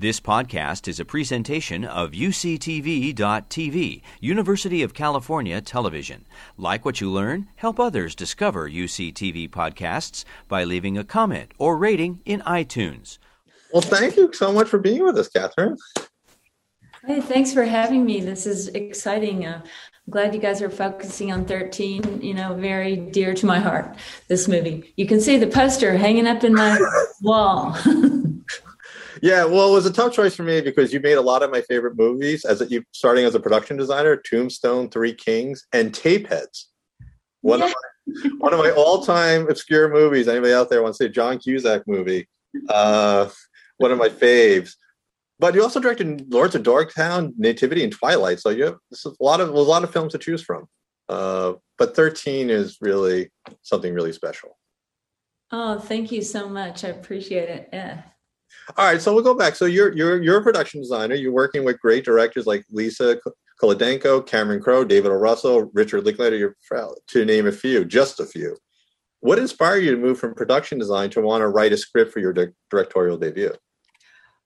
This podcast is a presentation of UCTV.tv, University of California Television. Like what you learn, help others discover UCTV podcasts by leaving a comment or rating in iTunes. Well, thank you so much for being with us, Catherine. Hey, thanks for having me. This is exciting. Uh, I'm glad you guys are focusing on 13, you know, very dear to my heart, this movie. You can see the poster hanging up in my wall. Yeah, well, it was a tough choice for me because you made a lot of my favorite movies as a, you starting as a production designer: Tombstone, Three Kings, and Tapeheads. One yeah. of my one of my all time obscure movies. Anybody out there wants to say John Cusack movie? Uh, one of my faves. But you also directed Lords of Dogtown, Nativity, and Twilight. So you have a lot of a lot of films to choose from. Uh, but 13 is really something really special. Oh, thank you so much. I appreciate it. Yeah. All right, so we'll go back. So you're you're you're a production designer. You're working with great directors like Lisa Cholodenko, Cameron Crowe, David O. Russell, Richard Linklater, to name a few, just a few. What inspired you to move from production design to want to write a script for your di- directorial debut?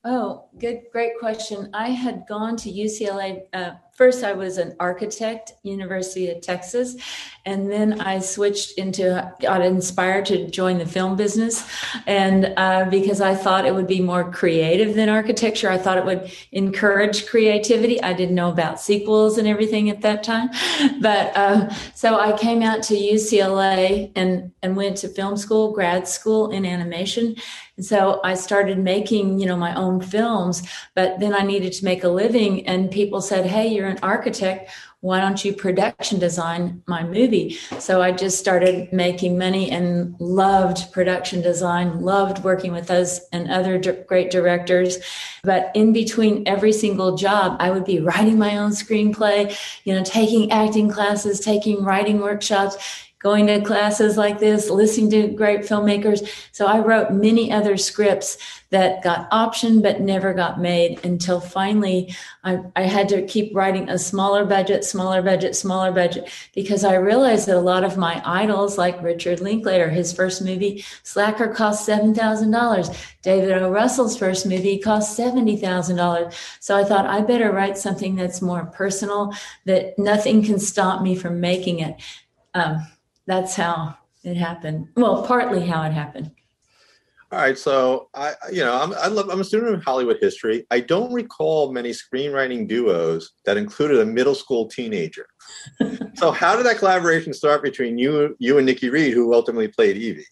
Oh, good, great question. I had gone to UCLA. Uh, first, I was an architect, University of Texas, and then I switched into, got inspired to join the film business. And uh, because I thought it would be more creative than architecture, I thought it would encourage creativity. I didn't know about sequels and everything at that time. But uh, so I came out to UCLA and, and went to film school, grad school in animation and so I started making, you know, my own films, but then I needed to make a living. And people said, Hey, you're an architect. Why don't you production design my movie? So I just started making money and loved production design, loved working with those and other great directors. But in between every single job, I would be writing my own screenplay, you know, taking acting classes, taking writing workshops, going to classes like this, listening to great filmmakers. So I wrote many other scripts that got optioned but never got made until finally I, I, had to keep writing a smaller budget, smaller budget, smaller budget because I realized that a lot of my idols, like Richard Linklater, his first movie, Slacker, cost $7,000. David O. Russell's first movie cost $70,000. So I thought I better write something that's more personal, that nothing can stop me from making it. Um, that's how it happened. Well, partly how it happened. All right, so I, you know, I'm I love, I'm a student of Hollywood history. I don't recall many screenwriting duos that included a middle school teenager. so, how did that collaboration start between you, you and Nikki Reed, who ultimately played Evie?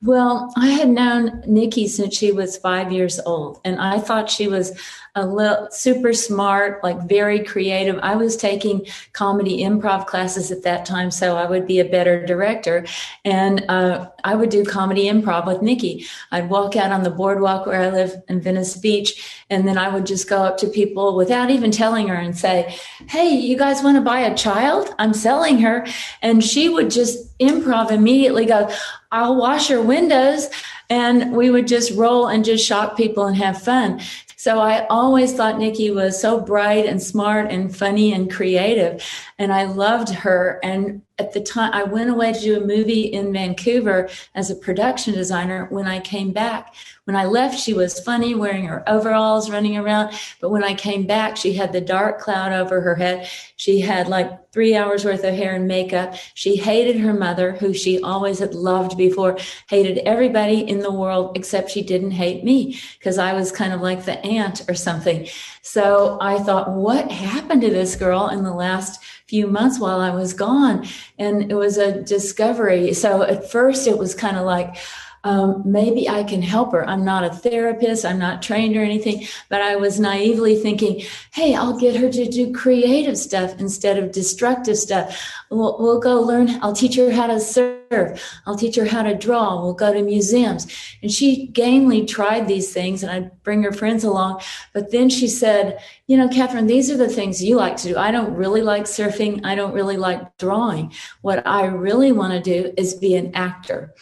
Well, I had known Nikki since she was five years old, and I thought she was a little super smart, like very creative. I was taking comedy improv classes at that time, so I would be a better director. And uh, I would do comedy improv with Nikki. I'd walk out on the boardwalk where I live in Venice Beach, and then I would just go up to people without even telling her and say, Hey, you guys want to buy a child? I'm selling her. And she would just improv immediately go, I'll wash your windows. And we would just roll and just shock people and have fun. So I always thought Nikki was so bright and smart and funny and creative. And I loved her. And at the time, I went away to do a movie in Vancouver as a production designer. When I came back, when I left, she was funny, wearing her overalls, running around. But when I came back, she had the dark cloud over her head. She had like three hours worth of hair and makeup. She hated her mother, who she always had loved before, hated everybody in the world, except she didn't hate me because I was kind of like the aunt or something. So I thought, what happened to this girl in the last few months while I was gone. And it was a discovery. So at first it was kind of like, um, maybe I can help her. I'm not a therapist, I'm not trained or anything, but I was naively thinking, hey, I'll get her to do creative stuff instead of destructive stuff. We'll, we'll go learn, I'll teach her how to serve, I'll teach her how to draw, we'll go to museums. And she gamely tried these things, and I'd bring her friends along. But then she said, you know, Catherine, these are the things you like to do. I don't really like surfing, I don't really like drawing. What I really want to do is be an actor.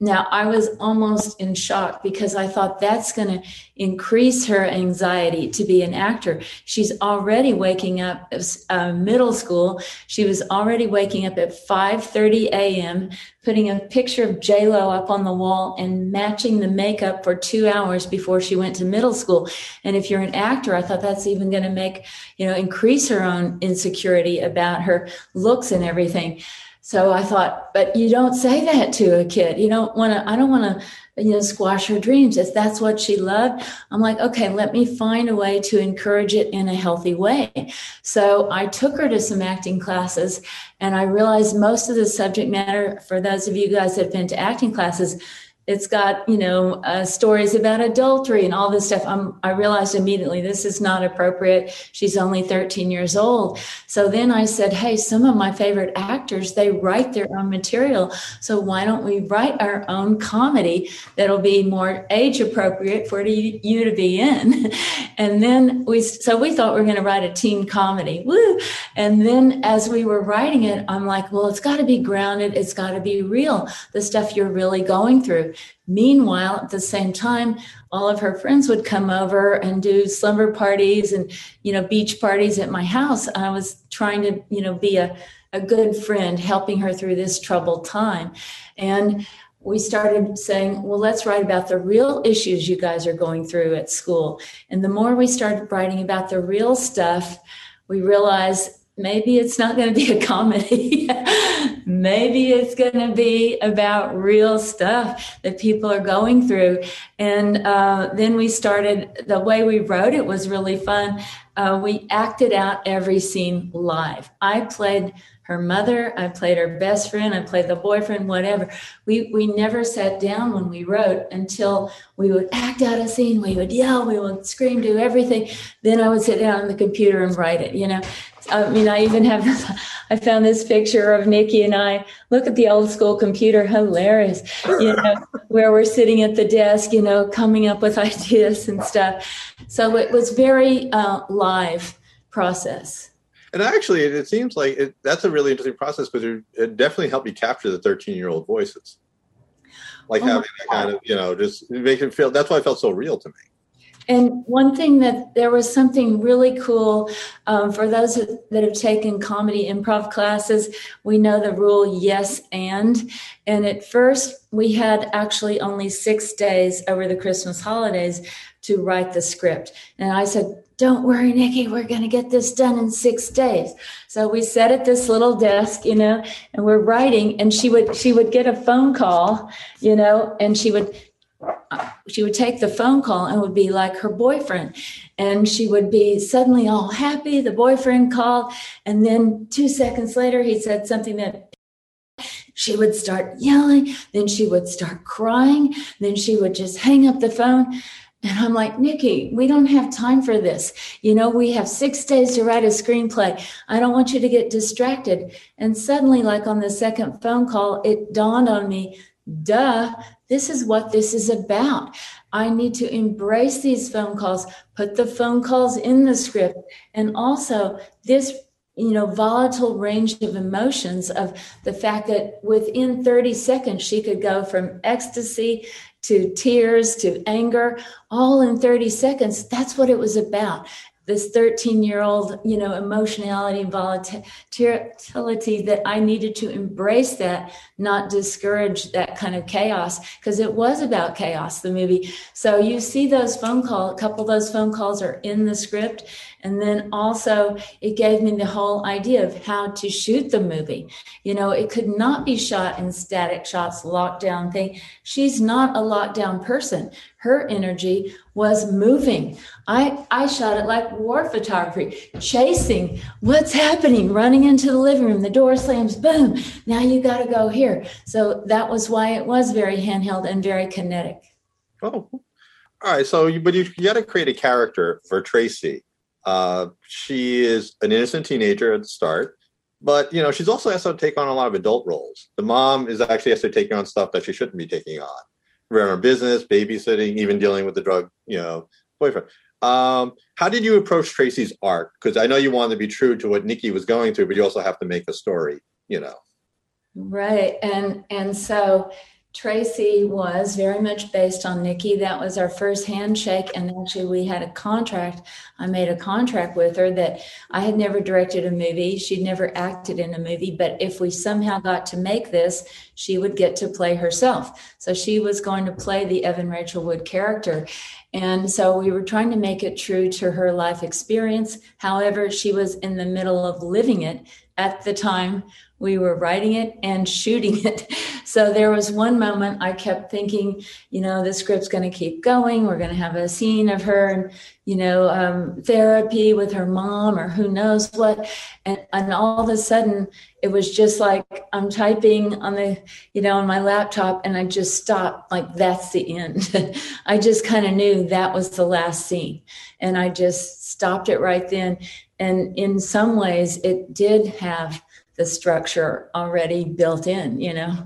Now, I was almost in shock because I thought that's going to increase her anxiety to be an actor. She's already waking up uh, middle school. She was already waking up at 5:30 a.m., putting a picture of J Lo up on the wall and matching the makeup for two hours before she went to middle school. And if you're an actor, I thought that's even going to make you know increase her own insecurity about her looks and everything. So I thought, but you don't say that to a kid. You don't want to, I don't want to, you know, squash her dreams. If that's what she loved, I'm like, okay, let me find a way to encourage it in a healthy way. So I took her to some acting classes and I realized most of the subject matter for those of you guys that have been to acting classes it's got you know uh, stories about adultery and all this stuff. I'm, i realized immediately this is not appropriate. She's only 13 years old. So then i said hey some of my favorite actors they write their own material. So why don't we write our own comedy that'll be more age appropriate for you to be in? And then we so we thought we were going to write a teen comedy. Woo! and then as we were writing it i'm like well it's got to be grounded. It's got to be real the stuff you're really going through Meanwhile, at the same time, all of her friends would come over and do slumber parties and, you know, beach parties at my house. I was trying to, you know, be a, a good friend, helping her through this troubled time. And we started saying, well, let's write about the real issues you guys are going through at school. And the more we started writing about the real stuff, we realized maybe it's not going to be a comedy. maybe it's going to be about real stuff that people are going through. And uh, then we started, the way we wrote it was really fun. Uh, we acted out every scene live. I played her mother, I played her best friend, I played the boyfriend, whatever. We we never sat down when we wrote until we would act out a scene, we would yell, we would scream, do everything. Then I would sit down on the computer and write it, you know. I mean, I even have, I found this picture of Nikki and I. Look at the old school computer, hilarious, you know, where we're sitting at the desk, you know, coming up with ideas and stuff. So it was very uh, live process. And actually, it, seems like it, that's a really interesting process because it definitely helped me capture the 13 year old voices. Like oh having that kind of, you know, just make it feel, that's why it felt so real to me. And one thing that there was something really cool um, for those that have taken comedy improv classes, we know the rule yes and. And at first, we had actually only six days over the Christmas holidays to write the script. And I said, don't worry, Nikki, we're going to get this done in six days. So we sat at this little desk, you know, and we're writing and she would, she would get a phone call, you know, and she would, Uh, she would take the phone call and would be like her boyfriend and she would be suddenly all happy the boyfriend called and then two seconds later he said something that she would start yelling then she would start crying then she would just hang up the phone and I'm like, Nikki, we don't have time for this. You know, we have six days to write a screenplay. I don't want you to get distracted. And suddenly, like on the second phone call, it dawned on me, duh, this is what this is about. I need to embrace these phone calls, put the phone calls in the script, and also this you know volatile range of emotions of the fact that within 30 seconds she could go from ecstasy to tears to anger all in 30 seconds that's what it was about this 13 year old you know emotionality and volatility that i needed to embrace that not discourage that kind of chaos because it was about chaos the movie so you see those phone calls a couple of those phone calls are in the script and then also it gave me the whole idea of how to shoot the movie you know it could not be shot in static shots lockdown thing she's not a lockdown person her energy was moving. I, I shot it like war photography, chasing what's happening, running into the living room. The door slams, boom. Now you got to go here. So that was why it was very handheld and very kinetic. Oh, all right. So, you, but you, you got to create a character for Tracy. Uh, she is an innocent teenager at the start, but you know she's also has to take on a lot of adult roles. The mom is actually has to take on stuff that she shouldn't be taking on run her business, babysitting, even dealing with the drug, you know, boyfriend. Um, how did you approach Tracy's arc? Because I know you wanted to be true to what Nikki was going through, but you also have to make a story, you know. Right. And and so Tracy was very much based on Nikki. That was our first handshake. And actually, we had a contract. I made a contract with her that I had never directed a movie. She'd never acted in a movie. But if we somehow got to make this, she would get to play herself. So she was going to play the Evan Rachel Wood character. And so we were trying to make it true to her life experience. However, she was in the middle of living it at the time we were writing it and shooting it. So there was one moment I kept thinking, you know, the script's going to keep going. We're going to have a scene of her and, you know, um, therapy with her mom or who knows what. And, and all of a sudden it was just like I'm typing on the, you know, on my laptop and I just stopped like that's the end. I just kind of knew that was the last scene. And I just stopped it right then. And in some ways it did have the structure already built in, you know.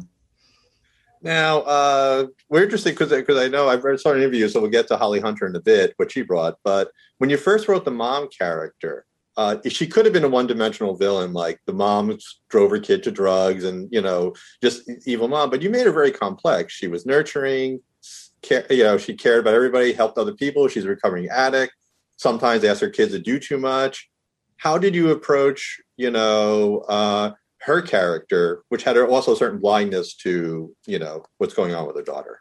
Now, uh, we're interested because because I know I've read some interviews, so we'll get to Holly Hunter in a bit, what she brought. But when you first wrote the mom character, uh, she could have been a one-dimensional villain, like the mom drove her kid to drugs and you know just evil mom. But you made her very complex. She was nurturing, care, you know, she cared about everybody, helped other people. She's a recovering addict. Sometimes asked her kids to do too much how did you approach you know uh, her character which had also a certain blindness to you know what's going on with her daughter.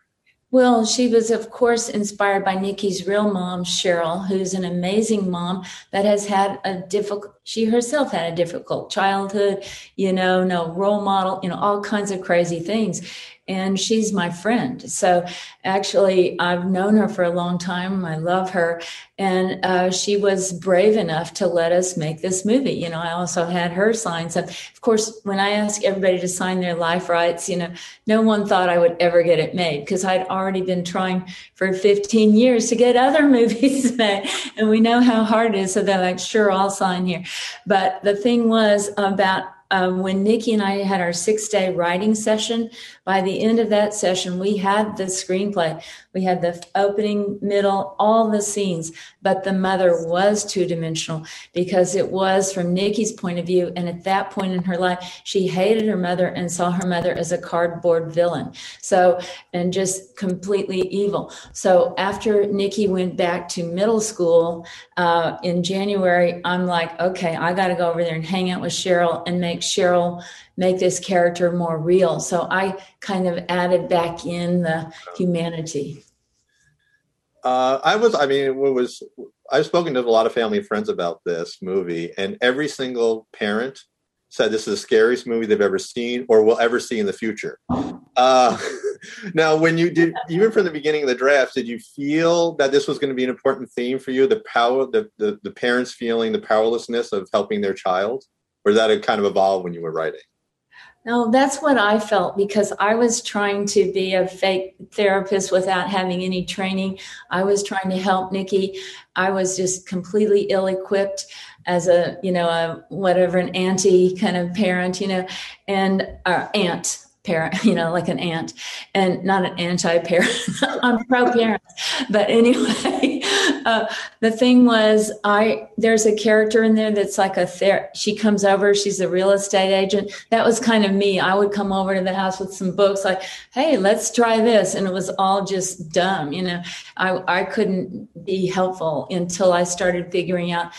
Well, she was, of course, inspired by Nikki's real mom, Cheryl, who's an amazing mom that has had a difficult, she herself had a difficult childhood, you know, no role model, you know, all kinds of crazy things and she's my friend. So actually, I've known her for a long time. I love her. And uh, she was brave enough to let us make this movie. You know, I also had her sign some. Of course, when I asked everybody to sign their life rights, you know, no one thought I would ever get it made because I'd already been trying for 15 years to get other movies made. And we know how hard it is. So they're like, sure, I'll sign here. But the thing was about um, when Nikki and I had our six day writing session, by the end of that session, we had the screenplay. We had the opening, middle, all the scenes, but the mother was two dimensional because it was from Nikki's point of view. And at that point in her life, she hated her mother and saw her mother as a cardboard villain. So, and just completely evil. So after Nikki went back to middle school uh, in January, I'm like, okay, I got to go over there and hang out with Cheryl and make Cheryl make this character more real. So I kind of added back in the humanity. Uh, I was, I mean, it was, I've spoken to a lot of family and friends about this movie, and every single parent said this is the scariest movie they've ever seen or will ever see in the future. Uh, now, when you did, even from the beginning of the draft, did you feel that this was going to be an important theme for you? The power, the, the, the parents feeling the powerlessness of helping their child? Or did that kind of evolve when you were writing? No, that's what I felt because I was trying to be a fake therapist without having any training. I was trying to help Nikki. I was just completely ill equipped as a, you know, a whatever, an auntie kind of parent, you know, and uh, aunt parent, you know, like an aunt and not an anti parent. I'm pro parent. But anyway, uh, the thing was, I, there's a character in there that's like a, ther- she comes over, she's a real estate agent. That was kind of me. I would come over to the house with some books like, Hey, let's try this. And it was all just dumb. You know, I, I couldn't be helpful until I started figuring out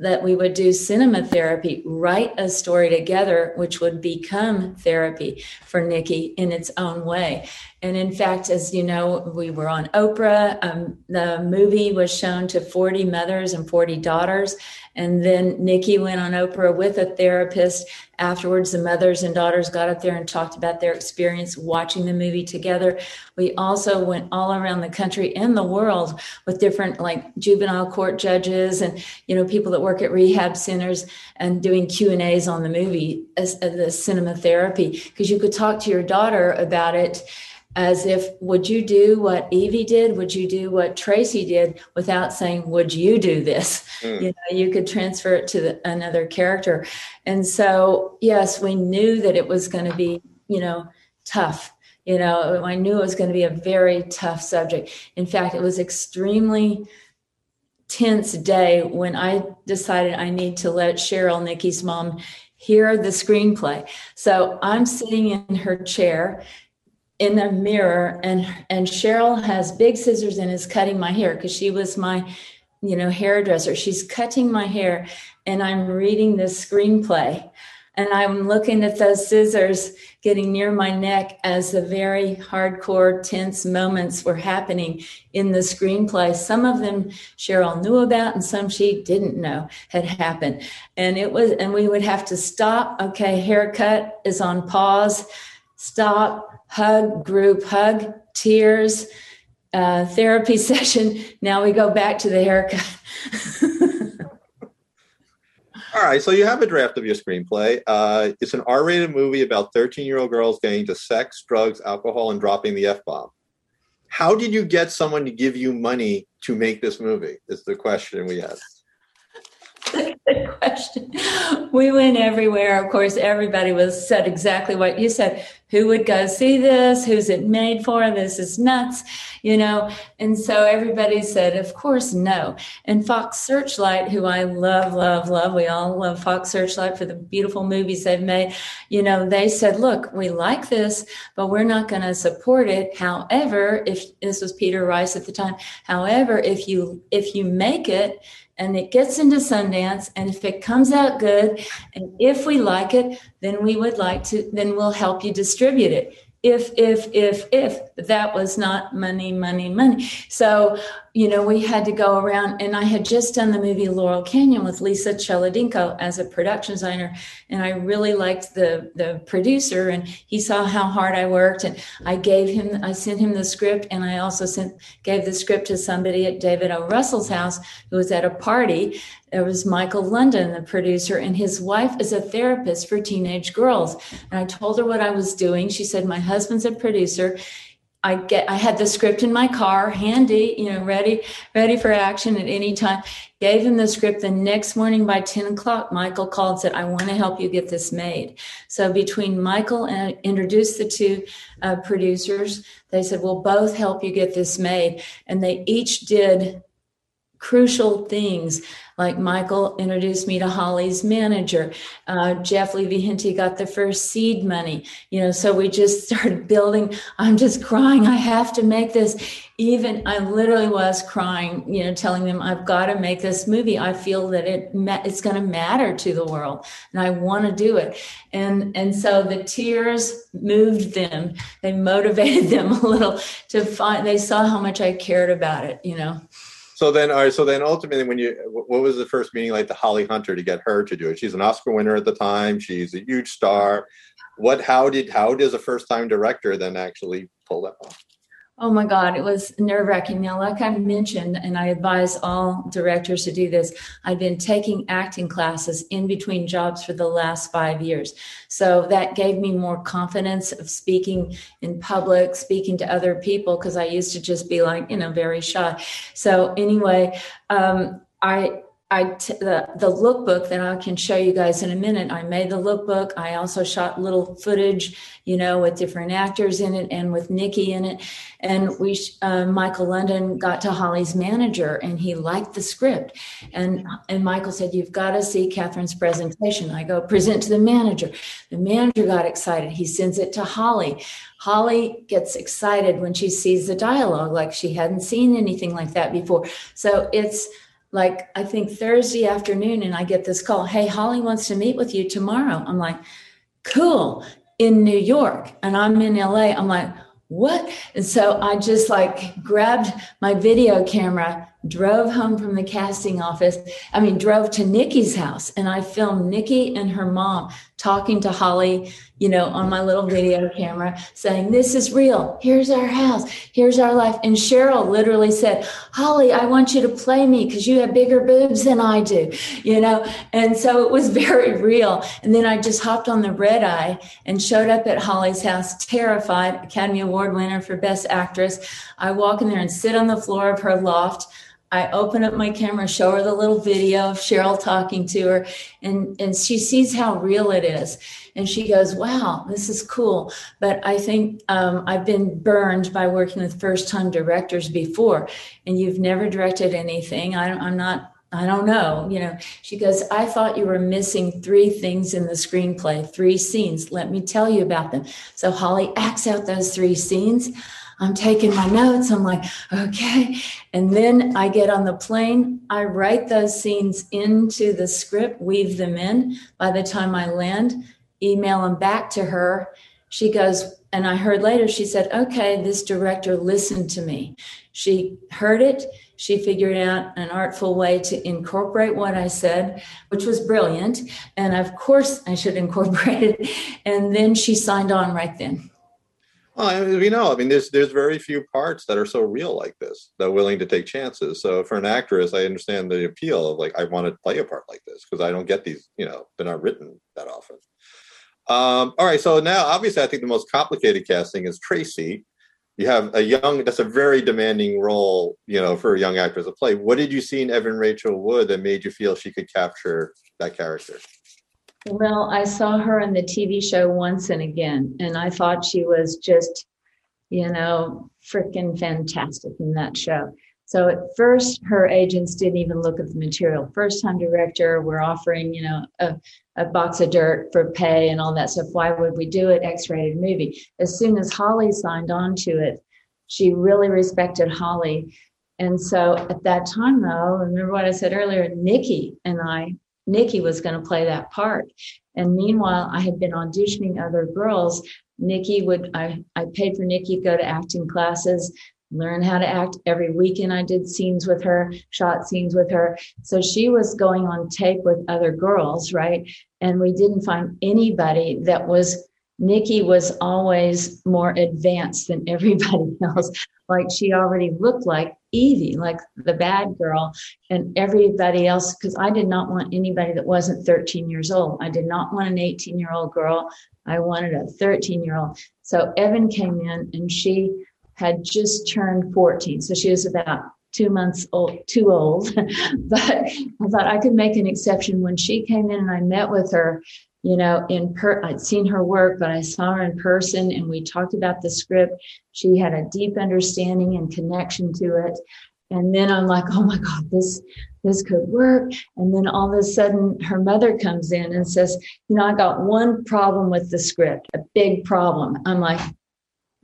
that we would do cinema therapy, write a story together, which would become therapy for Nikki in its own way. And in fact, as you know, we were on Oprah. Um, the movie was shown to 40 mothers and 40 daughters. And then Nikki went on Oprah with a therapist. Afterwards, the mothers and daughters got up there and talked about their experience watching the movie together. We also went all around the country and the world with different like juvenile court judges and you know people that work at rehab centers and doing Q and A's on the movie as, as the cinema therapy because you could talk to your daughter about it as if would you do what evie did? Would you do what tracy did without saying would you do this? Mm. you know you could transfer it to the, another character. And so yes we knew that it was going to be you know tough. You know i knew it was going to be a very tough subject. In fact it was extremely tense day when i decided i need to let cheryl nikki's mom hear the screenplay. So i'm sitting in her chair in the mirror and and Cheryl has big scissors and is cutting my hair because she was my you know hairdresser. She's cutting my hair and I'm reading this screenplay and I'm looking at those scissors getting near my neck as the very hardcore tense moments were happening in the screenplay. Some of them Cheryl knew about and some she didn't know had happened. And it was and we would have to stop. Okay haircut is on pause. Stop hug group hug, tears, uh, therapy session. Now we go back to the haircut. All right, so you have a draft of your screenplay. Uh, it's an R-rated movie about 13-year-old girls getting to sex, drugs, alcohol, and dropping the f-bomb. How did you get someone to give you money to make this movie? Is the question we ask. Good question. We went everywhere. Of course, everybody was said exactly what you said. Who would go see this? Who's it made for? This is nuts, you know. And so everybody said, of course, no. And Fox Searchlight, who I love, love, love, we all love Fox Searchlight for the beautiful movies they've made. You know, they said, look, we like this, but we're not going to support it. However, if this was Peter Rice at the time, however, if you if you make it and it gets into Sundance. And if it comes out good, and if we like it, then we would like to, then we'll help you distribute it if if if if that was not money money money. So you know we had to go around and i had just done the movie laurel canyon with lisa cholodenko as a production designer and i really liked the the producer and he saw how hard i worked and i gave him i sent him the script and i also sent gave the script to somebody at david o. Russell's house who was at a party there was Michael London, the producer, and his wife is a therapist for teenage girls. And I told her what I was doing. She said, My husband's a producer. I get I had the script in my car, handy, you know, ready, ready for action at any time. Gave him the script. The next morning by 10 o'clock, Michael called and said, I want to help you get this made. So between Michael and introduced the two uh, producers, they said, We'll both help you get this made. And they each did crucial things like Michael introduced me to Holly's manager. Uh, Jeff Levy Hinte got the first seed money. You know, so we just started building. I'm just crying. I have to make this. Even I literally was crying. You know, telling them I've got to make this movie. I feel that it ma- it's going to matter to the world, and I want to do it. And and so the tears moved them. They motivated them a little to find. They saw how much I cared about it. You know. So then, all right. So then, ultimately, when you, what was the first meeting like to Holly Hunter to get her to do it? She's an Oscar winner at the time. She's a huge star. What? How did? How does a first-time director then actually pull that off? Oh my God, it was nerve wracking. Now, like I mentioned, and I advise all directors to do this, I've been taking acting classes in between jobs for the last five years. So that gave me more confidence of speaking in public, speaking to other people, because I used to just be like, you know, very shy. So, anyway, um, I I t- the the lookbook that I can show you guys in a minute. I made the lookbook. I also shot little footage, you know, with different actors in it and with Nikki in it. And we, uh, Michael London, got to Holly's manager, and he liked the script. And and Michael said, "You've got to see Catherine's presentation." I go present to the manager. The manager got excited. He sends it to Holly. Holly gets excited when she sees the dialogue, like she hadn't seen anything like that before. So it's like I think Thursday afternoon, and I get this call, Hey, Holly wants to meet with you tomorrow. I'm like, Cool, in New York. And I'm in LA. I'm like, What? And so I just like grabbed my video camera, drove home from the casting office. I mean, drove to Nikki's house, and I filmed Nikki and her mom talking to Holly you know, on my little video camera saying, This is real. Here's our house. Here's our life. And Cheryl literally said, Holly, I want you to play me because you have bigger boobs than I do, you know? And so it was very real. And then I just hopped on the red eye and showed up at Holly's house, terrified, Academy Award winner for Best Actress. I walk in there and sit on the floor of her loft. I open up my camera, show her the little video of Cheryl talking to her, and, and she sees how real it is. And she goes, Wow, this is cool. But I think um, I've been burned by working with first time directors before, and you've never directed anything. I, I'm not I don't know. You know, she goes, I thought you were missing three things in the screenplay, three scenes. Let me tell you about them. So Holly acts out those three scenes. I'm taking my notes. I'm like, okay. And then I get on the plane. I write those scenes into the script, weave them in. By the time I land, email them back to her. She goes, and I heard later, she said, okay, this director listened to me. She heard it. She figured out an artful way to incorporate what I said, which was brilliant. And of course, I should incorporate it. And then she signed on right then. Well, we know. I mean, there's there's very few parts that are so real like this that are willing to take chances. So for an actress, I understand the appeal of like I want to play a part like this because I don't get these. You know, they're not written that often. Um, all right, so now obviously I think the most complicated casting is Tracy. You have a young, that's a very demanding role, you know, for a young actress to play. What did you see in Evan Rachel Wood that made you feel she could capture that character? Well, I saw her in the TV show once and again, and I thought she was just, you know, freaking fantastic in that show. So at first, her agents didn't even look at the material. First time director, we're offering, you know, a, a box of dirt for pay and all that stuff. Why would we do it? X rated movie. As soon as Holly signed on to it, she really respected Holly. And so at that time, though, remember what I said earlier, Nikki and I, Nikki was going to play that part. And meanwhile, I had been auditioning other girls. Nikki would, I, I paid for Nikki to go to acting classes learn how to act. Every weekend I did scenes with her, shot scenes with her. So she was going on tape with other girls, right? And we didn't find anybody that was Nikki was always more advanced than everybody else. Like she already looked like Evie, like the bad girl, and everybody else, because I did not want anybody that wasn't 13 years old. I did not want an 18 year old girl. I wanted a 13 year old. So Evan came in and she had just turned 14. So she was about two months old, too old. but I thought I could make an exception when she came in and I met with her. You know, in per, I'd seen her work, but I saw her in person and we talked about the script. She had a deep understanding and connection to it. And then I'm like, oh my God, this, this could work. And then all of a sudden her mother comes in and says, you know, I got one problem with the script, a big problem. I'm like,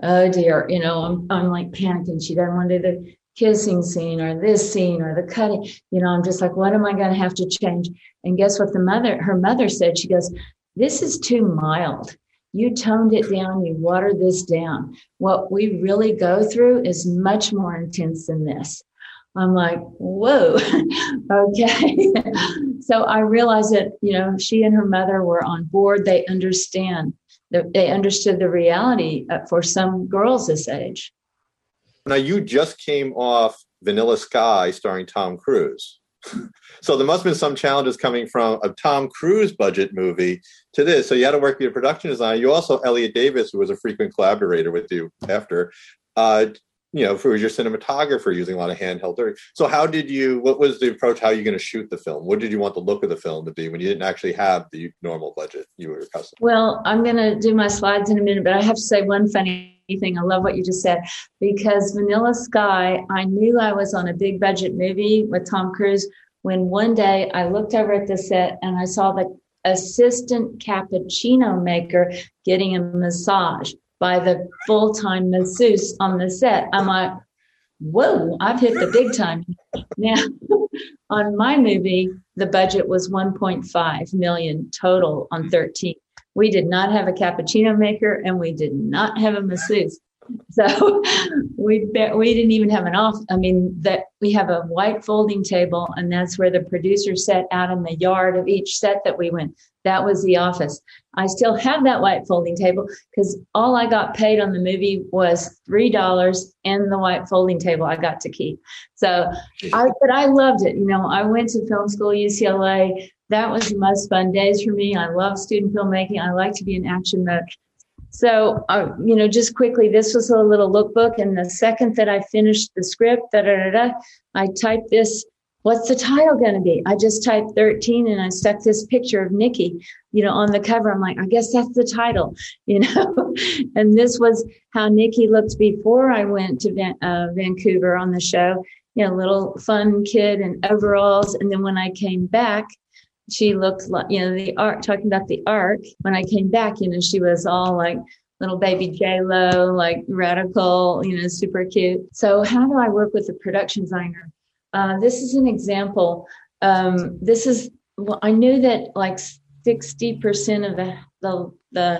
oh dear, you know, I'm, I'm like panicking. She doesn't want to do the kissing scene or this scene or the cutting. You know, I'm just like, what am I going to have to change? And guess what the mother, her mother said? She goes, this is too mild. You toned it down. You watered this down. What we really go through is much more intense than this. I'm like, whoa, okay. so I realized that, you know, she and her mother were on board. They understand they understood the reality uh, for some girls this age. Now you just came off Vanilla Sky starring Tom Cruise. so there must have been some challenges coming from a Tom Cruise budget movie to this. So you had to work with your production designer. You also Elliot Davis, who was a frequent collaborator with you after, uh, you know, was your cinematographer using a lot of handheld. So how did you? What was the approach? How are you going to shoot the film? What did you want the look of the film to be when you didn't actually have the normal budget you were accustomed? To? Well, I'm going to do my slides in a minute, but I have to say one funny thing. I love what you just said because Vanilla Sky. I knew I was on a big budget movie with Tom Cruise when one day I looked over at the set and I saw the assistant cappuccino maker getting a massage by the full time masseuse on the set. I'm like, whoa, I've hit the big time. Now, on my movie, the budget was 1.5 million total on mm-hmm. 13. We did not have a cappuccino maker and we did not have a masseuse. So we we didn't even have an off. I mean that we have a white folding table, and that's where the producer sat out in the yard of each set that we went. That was the office. I still have that white folding table because all I got paid on the movie was three dollars and the white folding table I got to keep. So I but I loved it. You know, I went to film school UCLA. That was the most fun days for me. I love student filmmaking. I like to be in action mode. So, uh, you know, just quickly, this was a little lookbook. And the second that I finished the script, da, da, da, da, I typed this what's the title going to be? I just typed 13 and I stuck this picture of Nikki, you know, on the cover. I'm like, I guess that's the title, you know. and this was how Nikki looked before I went to Van, uh, Vancouver on the show. you know, little fun kid in overalls. And then when I came back, she looked like, you know, the art, talking about the arc. When I came back, you know, she was all like little baby J Lo, like radical, you know, super cute. So how do I work with the production designer? Uh, this is an example. Um, this is well, I knew that like sixty percent of the, the the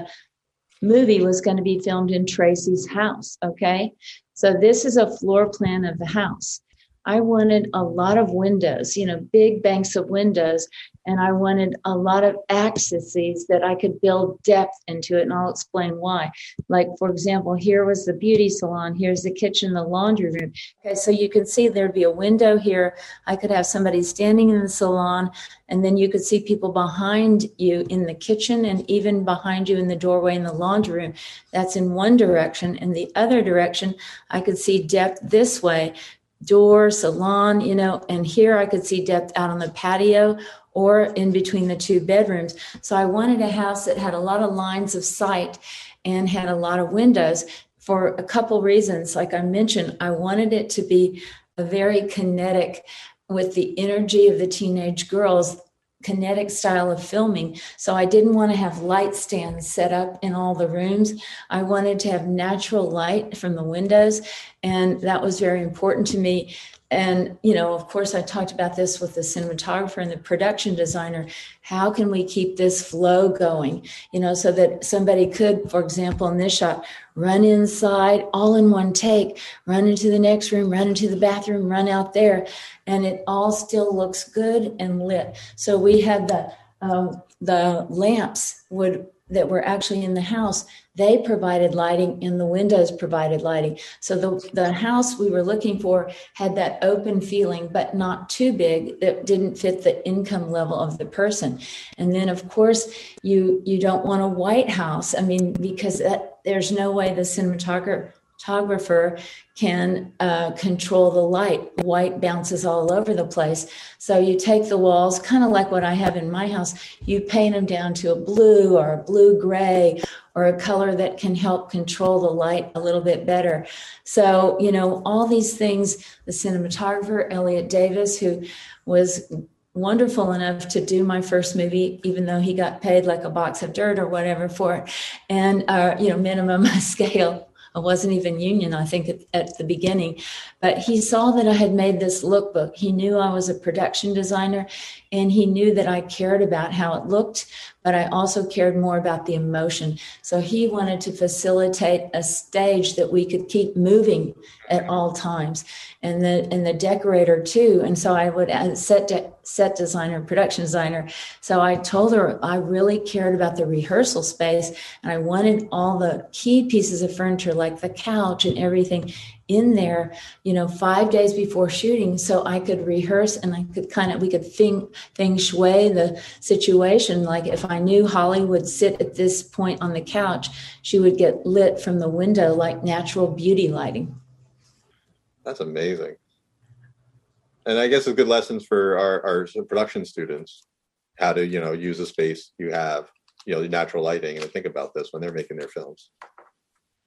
movie was going to be filmed in Tracy's house. Okay, so this is a floor plan of the house. I wanted a lot of windows, you know, big banks of windows, and I wanted a lot of axes that I could build depth into it, and I'll explain why. Like, for example, here was the beauty salon, here's the kitchen, the laundry room. Okay, so you can see there'd be a window here. I could have somebody standing in the salon, and then you could see people behind you in the kitchen and even behind you in the doorway in the laundry room. That's in one direction. In the other direction, I could see depth this way door, salon, you know, and here I could see depth out on the patio or in between the two bedrooms. So I wanted a house that had a lot of lines of sight and had a lot of windows for a couple reasons. Like I mentioned, I wanted it to be a very kinetic with the energy of the teenage girls kinetic style of filming. So I didn't want to have light stands set up in all the rooms. I wanted to have natural light from the windows. And that was very important to me. And, you know, of course, I talked about this with the cinematographer and the production designer. How can we keep this flow going, you know, so that somebody could, for example, in this shot, run inside all in one take, run into the next room, run into the bathroom, run out there and it all still looks good and lit. So we had the uh, the lamps would that were actually in the house they provided lighting and the windows provided lighting. So the the house we were looking for had that open feeling but not too big that didn't fit the income level of the person. And then of course you you don't want a white house. I mean because that, there's no way the cinematographer photographer can uh, control the light. White bounces all over the place. So you take the walls, kind of like what I have in my house, you paint them down to a blue or a blue gray or a color that can help control the light a little bit better. So, you know, all these things, the cinematographer, Elliot Davis, who was wonderful enough to do my first movie, even though he got paid like a box of dirt or whatever for it, and uh, you know minimum scale I wasn't even union, I think, at, at, the beginning. But he saw that I had made this lookbook. He knew I was a production designer and he knew that I cared about how it looked, but I also cared more about the emotion. So he wanted to facilitate a stage that we could keep moving at all times. And the and the decorator too. And so I would uh, set de- set designer, production designer. So I told her I really cared about the rehearsal space and I wanted all the key pieces of furniture like the couch and everything in there, you know, five days before shooting, so I could rehearse and I could kind of we could think feng shui the situation. Like if I knew Holly would sit at this point on the couch, she would get lit from the window like natural beauty lighting. That's amazing. And I guess it's good lessons for our, our production students how to, you know, use the space you have, you know, natural lighting and think about this when they're making their films.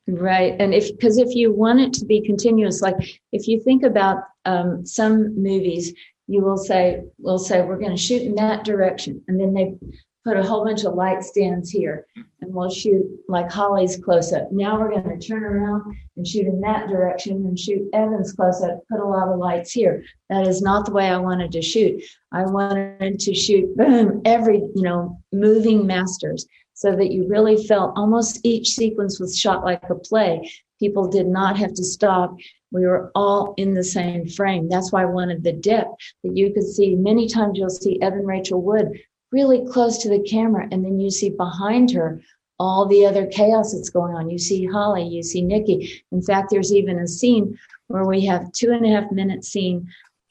Right. And if, because if you want it to be continuous, like if you think about um, some movies, you will say, we'll say, we're going to shoot in that direction. And then they put a whole bunch of light stands here and we'll shoot like Holly's close up. Now we're going to turn around and shoot in that direction and shoot Evan's close up, put a lot of lights here. That is not the way I wanted to shoot. I wanted to shoot boom, every, you know, moving masters so that you really felt almost each sequence was shot like a play. People did not have to stop. We were all in the same frame. That's why I wanted the depth that you could see. Many times you'll see Evan Rachel Wood really close to the camera, and then you see behind her all the other chaos that's going on. You see Holly, you see Nikki. In fact, there's even a scene where we have two and a half minute scene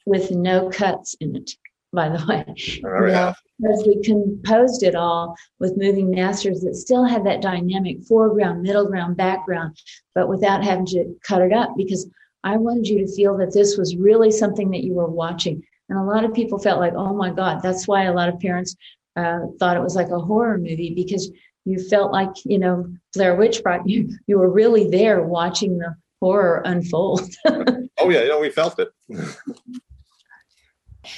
with no cuts in it by the way. Oh, yeah. Because we composed it all with moving masters that still had that dynamic foreground, middle ground, background, but without having to cut it up because I wanted you to feel that this was really something that you were watching. And a lot of people felt like, oh my God, that's why a lot of parents uh, thought it was like a horror movie because you felt like, you know, Blair Witch brought you, you were really there watching the horror unfold. Oh yeah, yeah, we felt it.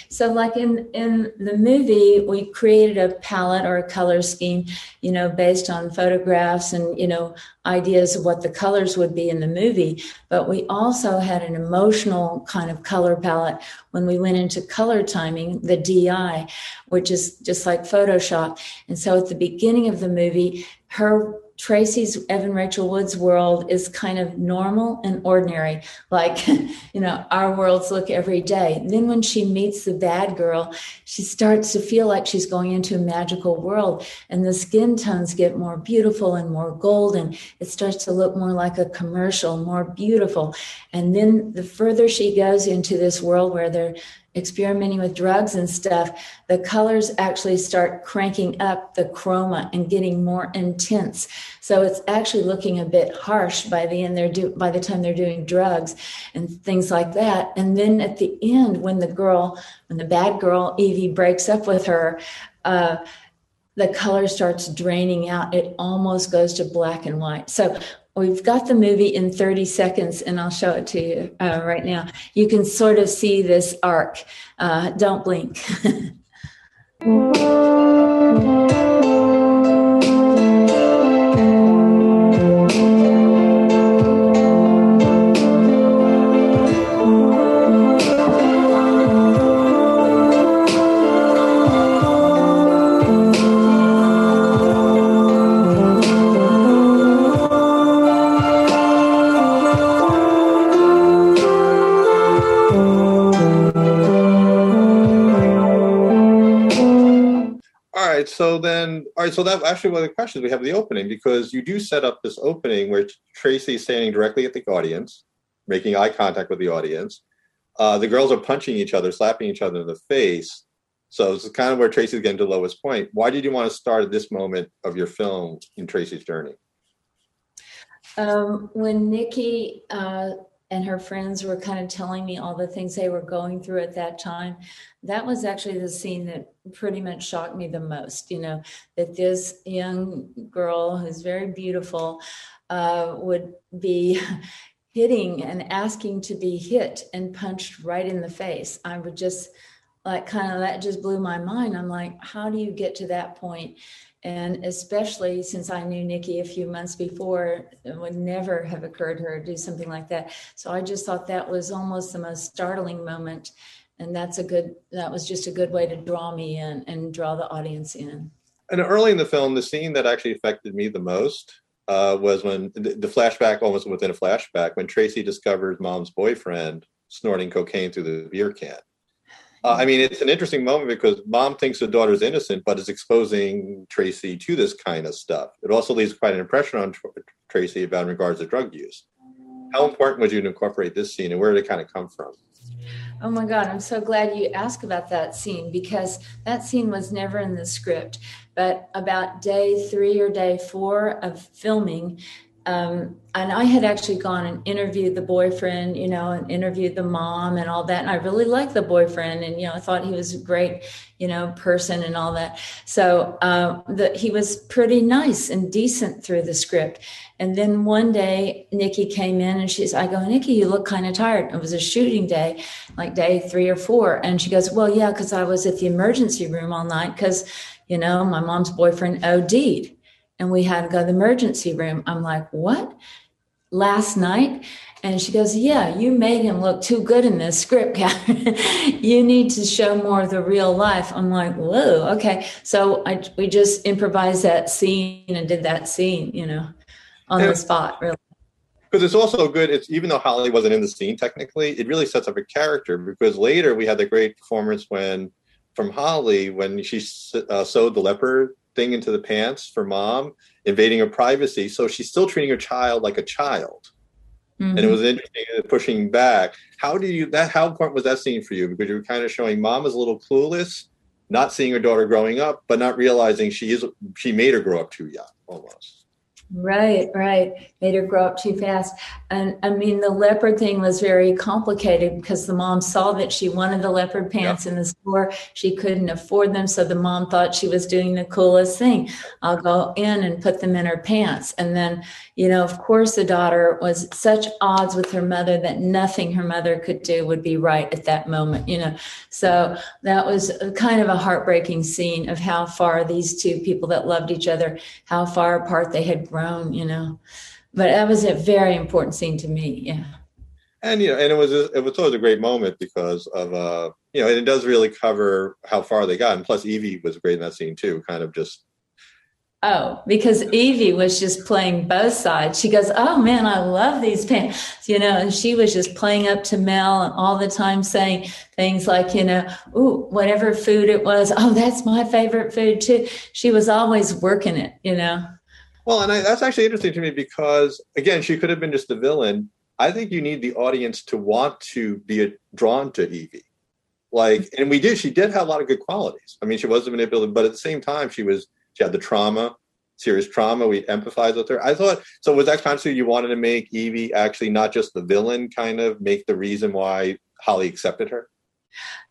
So, like in in the movie, we created a palette or a color scheme, you know, based on photographs and you know ideas of what the colors would be in the movie. But we also had an emotional kind of color palette when we went into color timing, the DI, which is just like Photoshop. And so, at the beginning of the movie, her Tracy's Evan Rachel Wood's world is kind of normal and ordinary, like, you know, our worlds look every day. Then when she meets the bad girl, she starts to feel like she's going into a magical world and the skin tones get more beautiful and more golden. It starts to look more like a commercial, more beautiful. And then the further she goes into this world where they're experimenting with drugs and stuff, the colors actually start cranking up the chroma and getting more intense. So it's actually looking a bit harsh by the end they're do by the time they're doing drugs and things like that. And then at the end, when the girl, when the bad girl Evie breaks up with her, uh, the color starts draining out. It almost goes to black and white. So we've got the movie in 30 seconds and i'll show it to you uh, right now. You can sort of see this arc. Uh, don't blink so then, all right. So that actually one of the questions we have the opening because you do set up this opening where Tracy is standing directly at the audience, making eye contact with the audience. Uh, the girls are punching each other, slapping each other in the face. So it's kind of where Tracy's getting to the lowest point. Why did you want to start at this moment of your film in Tracy's journey? Um, when Nikki uh, and her friends were kind of telling me all the things they were going through at that time. That was actually the scene that pretty much shocked me the most. You know, that this young girl who's very beautiful uh, would be hitting and asking to be hit and punched right in the face. I would just like kind of that just blew my mind. I'm like, how do you get to that point? And especially since I knew Nikki a few months before, it would never have occurred to her to do something like that. So I just thought that was almost the most startling moment. And that's a good, that was just a good way to draw me in and draw the audience in. And early in the film, the scene that actually affected me the most uh, was when the, the flashback, almost within a flashback, when Tracy discovers mom's boyfriend snorting cocaine through the beer can. Uh, I mean, it's an interesting moment because mom thinks the daughter's innocent, but is exposing Tracy to this kind of stuff. It also leaves quite an impression on Tracy about regards to drug use. How important was you to incorporate this scene, and where did it kind of come from? Oh my God, I'm so glad you asked about that scene because that scene was never in the script. But about day three or day four of filming, um, and I had actually gone and interviewed the boyfriend, you know, and interviewed the mom and all that. And I really liked the boyfriend, and you know, I thought he was a great, you know, person and all that. So uh, he was pretty nice and decent through the script. And then one day, Nikki came in and she's, I go, Nikki, you look kind of tired. It was a shooting day, like day three or four. And she goes, Well, yeah, because I was at the emergency room all night because, you know, my mom's boyfriend OD'd and we had to go to the emergency room. I'm like, what? Last night? And she goes, Yeah, you made him look too good in this script, Catherine. you need to show more of the real life. I'm like, Whoa, okay. So I, we just improvised that scene and did that scene, you know, on the spot, really. Because it's also good, it's even though Holly wasn't in the scene technically, it really sets up a character because later we had the great performance when from Holly when she uh, sewed the leopard thing into the pants for mom, invading her privacy. So she's still treating her child like a child. Mm-hmm. And it mm-hmm. was interesting uh, pushing back. How do you that how important was that scene for you? Because you were kind of showing mom is a little clueless, not seeing her daughter growing up, but not realizing she is she made her grow up too young almost. Right, right. Made her grow up too fast. And I mean, the leopard thing was very complicated because the mom saw that she wanted the leopard pants yeah. in the store. She couldn't afford them. So the mom thought she was doing the coolest thing. I'll go in and put them in her pants. And then, you know, of course, the daughter was such odds with her mother that nothing her mother could do would be right at that moment, you know. So that was kind of a heartbreaking scene of how far these two people that loved each other, how far apart they had grown own, you know. But that was a very important scene to me. Yeah. And you know, and it was it was always a great moment because of uh, you know, and it does really cover how far they got. And plus, Evie was great in that scene too. Kind of just Oh, because Evie was just playing both sides. She goes, Oh man, I love these pants, you know, and she was just playing up to Mel and all the time saying things like, you know, ooh, whatever food it was. Oh, that's my favorite food too. She was always working it, you know. Well, and I, that's actually interesting to me because, again, she could have been just the villain. I think you need the audience to want to be drawn to Evie. Like, and we did. She did have a lot of good qualities. I mean, she was manipulative, but at the same time, she was she had the trauma, serious trauma. We empathize with her. I thought so. Was that consciously you wanted to make Evie actually not just the villain, kind of make the reason why Holly accepted her?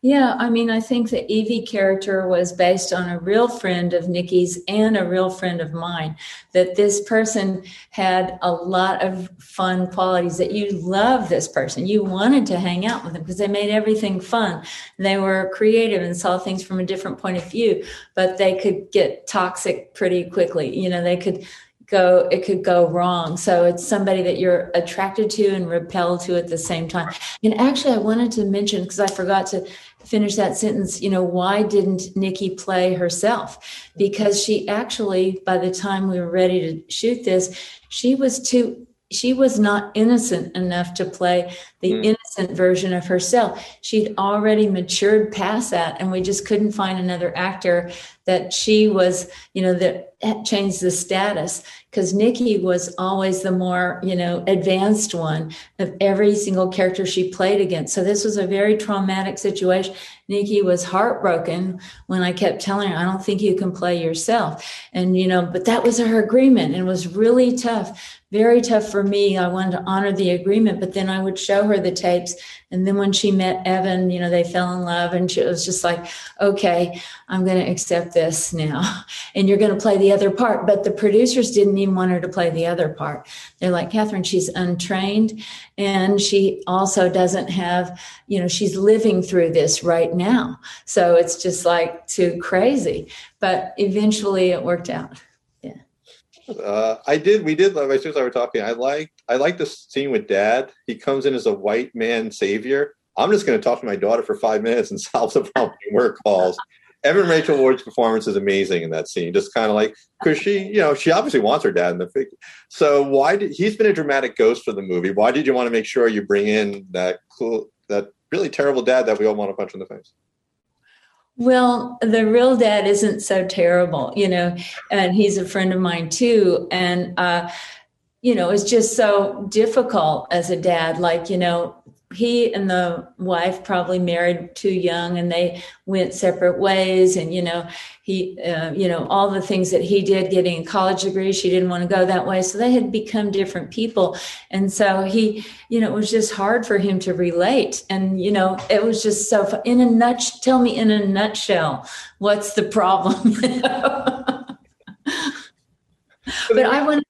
Yeah, I mean, I think the Evie character was based on a real friend of Nikki's and a real friend of mine. That this person had a lot of fun qualities, that you love this person. You wanted to hang out with them because they made everything fun. They were creative and saw things from a different point of view, but they could get toxic pretty quickly. You know, they could go it could go wrong so it's somebody that you're attracted to and repelled to at the same time and actually i wanted to mention because i forgot to finish that sentence you know why didn't nikki play herself because she actually by the time we were ready to shoot this she was too she was not innocent enough to play the mm. innocent version of herself. She'd already matured past that, and we just couldn't find another actor that she was, you know, that changed the status because Nikki was always the more, you know, advanced one of every single character she played against. So this was a very traumatic situation. Nikki was heartbroken when I kept telling her, I don't think you can play yourself. And, you know, but that was her agreement and it was really tough very tough for me. I wanted to honor the agreement, but then I would show her the tapes. And then when she met Evan, you know, they fell in love and she was just like, okay, I'm going to accept this now. And you're going to play the other part. But the producers didn't even want her to play the other part. They're like, Catherine, she's untrained and she also doesn't have, you know, she's living through this right now. So it's just like too crazy. But eventually it worked out. Uh, I did. We did. As soon as I were talking, I like. I like the scene with Dad. He comes in as a white man savior. I'm just going to talk to my daughter for five minutes and solve the problem. Work calls. Evan Rachel Wood's performance is amazing in that scene. Just kind of like because she, you know, she obviously wants her dad in the figure. So why did he's been a dramatic ghost for the movie? Why did you want to make sure you bring in that cool, that really terrible dad that we all want to punch in the face? Well, the real dad isn't so terrible, you know, and he's a friend of mine too. And, uh, you know, it's just so difficult as a dad. Like, you know, he and the wife probably married too young and they went separate ways and you know he uh, you know all the things that he did getting a college degree she didn't want to go that way. So they had become different people. And so he you know it was just hard for him to relate. And you know it was just so fun. in a nutshell tell me in a nutshell what's the problem? But i want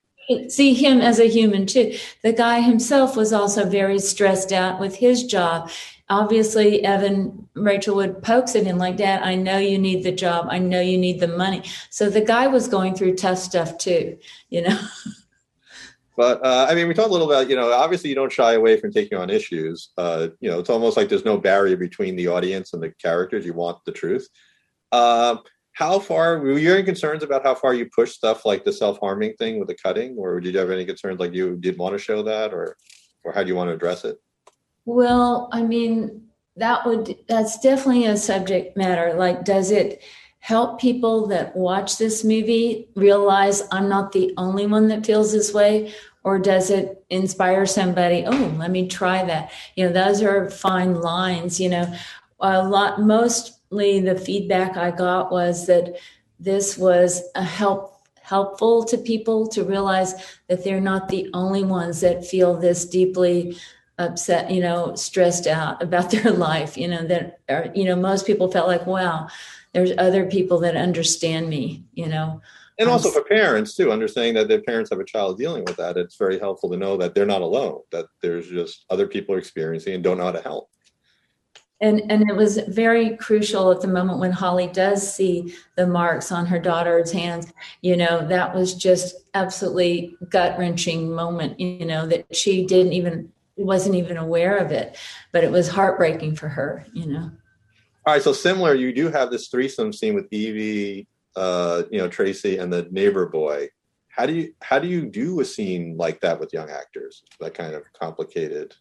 see him as a human too. The guy himself was also very stressed out with his job. Obviously, Evan Rachel Wood pokes at him like, Dad, I know you need the job. I know you need the money. So the guy was going through tough stuff too, you know. But uh, I mean, we talked a little about, you know, obviously you don't shy away from taking on issues. Uh, you know, it's almost like there's no barrier between the audience and the characters. You want the truth. Uh, how far were you any concerns about how far you push stuff like the self-harming thing with the cutting or did you have any concerns like you did want to show that or or how do you want to address it? Well i mean that would that's definitely a subject matter like does it help people that watch this movie realize i'm not the only one that feels this way? Or does it inspire somebody oh let me try that. You know those are fine lines you know. A lot most the feedback I got was that this was a help helpful to people to realize that they're not the only ones that feel this deeply upset, you know, stressed out about their life, you know, that are, you know, most people felt like, wow, there's other people that understand me, you know. And also um, for parents too, understanding that their parents have a child dealing with that, it's very helpful to know that they're not alone, that there's just other people experiencing and don't know how to help and and it was very crucial at the moment when holly does see the marks on her daughter's hands you know that was just absolutely gut wrenching moment you know that she didn't even wasn't even aware of it but it was heartbreaking for her you know. All right so similar you do have this threesome scene with evie uh you know tracy and the neighbor boy. How do you how do you do a scene like that with young actors? That kind of complicated.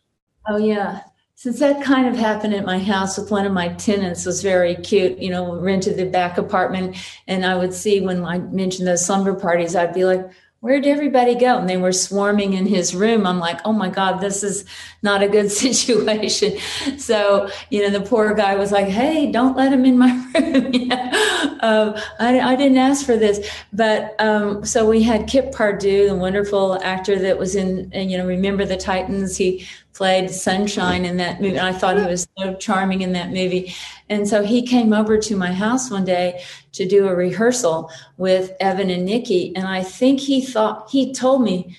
Oh yeah since that kind of happened at my house with one of my tenants was very cute you know rented the back apartment. And i would see when i mentioned those slumber parties i'd be like where'd everybody go? And they were swarming in his room. I'm like, oh my God, this is not a good situation. So, you know, the poor guy was like, hey, don't let him in my room. you know? um, I, I, didn't ask for this. But um, so we had Kip Pardue, the wonderful actor that was in, you know, Remember the Titans. He played Sunshine in that movie. And I thought he was so charming in that movie. And so he came over to my house one day to do a rehearsal with Evan and Nikki. And I think he thought, he told me,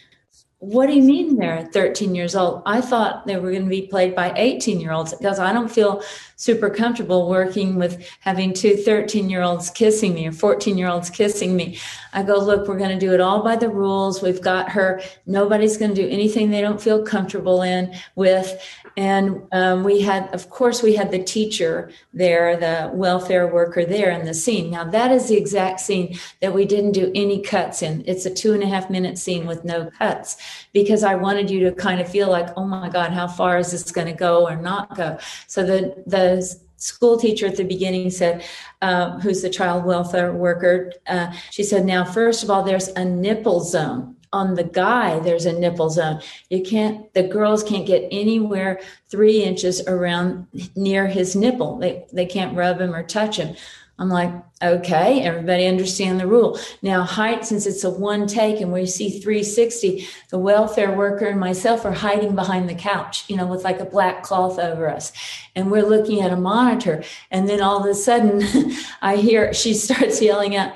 what do you mean they're 13 years old? I thought they were going to be played by 18 year olds because I don't feel super comfortable working with having two 13 year olds kissing me or 14 year olds kissing me. I go, look, we're going to do it all by the rules. We've got her. Nobody's going to do anything they don't feel comfortable in with. And um, we had, of course, we had the teacher there, the welfare worker there in the scene. Now, that is the exact scene that we didn't do any cuts in. It's a two and a half minute scene with no cuts because I wanted you to kind of feel like, oh my God, how far is this going to go or not go? So the, the, school teacher at the beginning said, uh, who's the child welfare worker, uh, she said, now, first of all, there's a nipple zone. On the guy there's a nipple zone. You can't the girls can't get anywhere three inches around near his nipple. They they can't rub him or touch him i'm like okay everybody understand the rule now height since it's a one take and we see 360 the welfare worker and myself are hiding behind the couch you know with like a black cloth over us and we're looking at a monitor and then all of a sudden i hear she starts yelling out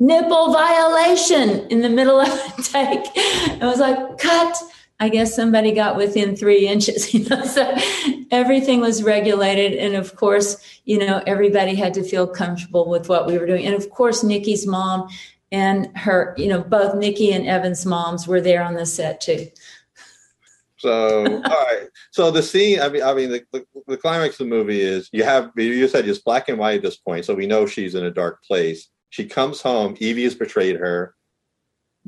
nipple violation in the middle of a take. I was like, cut. I guess somebody got within three inches, you know. So everything was regulated, and of course, you know, everybody had to feel comfortable with what we were doing. And of course, Nikki's mom and her, you know, both Nikki and Evan's moms were there on the set too. So, all right. So the scene, I mean, I mean, the, the, the climax of the movie is you have you said it's black and white at this point, so we know she's in a dark place she comes home. Evie has betrayed her.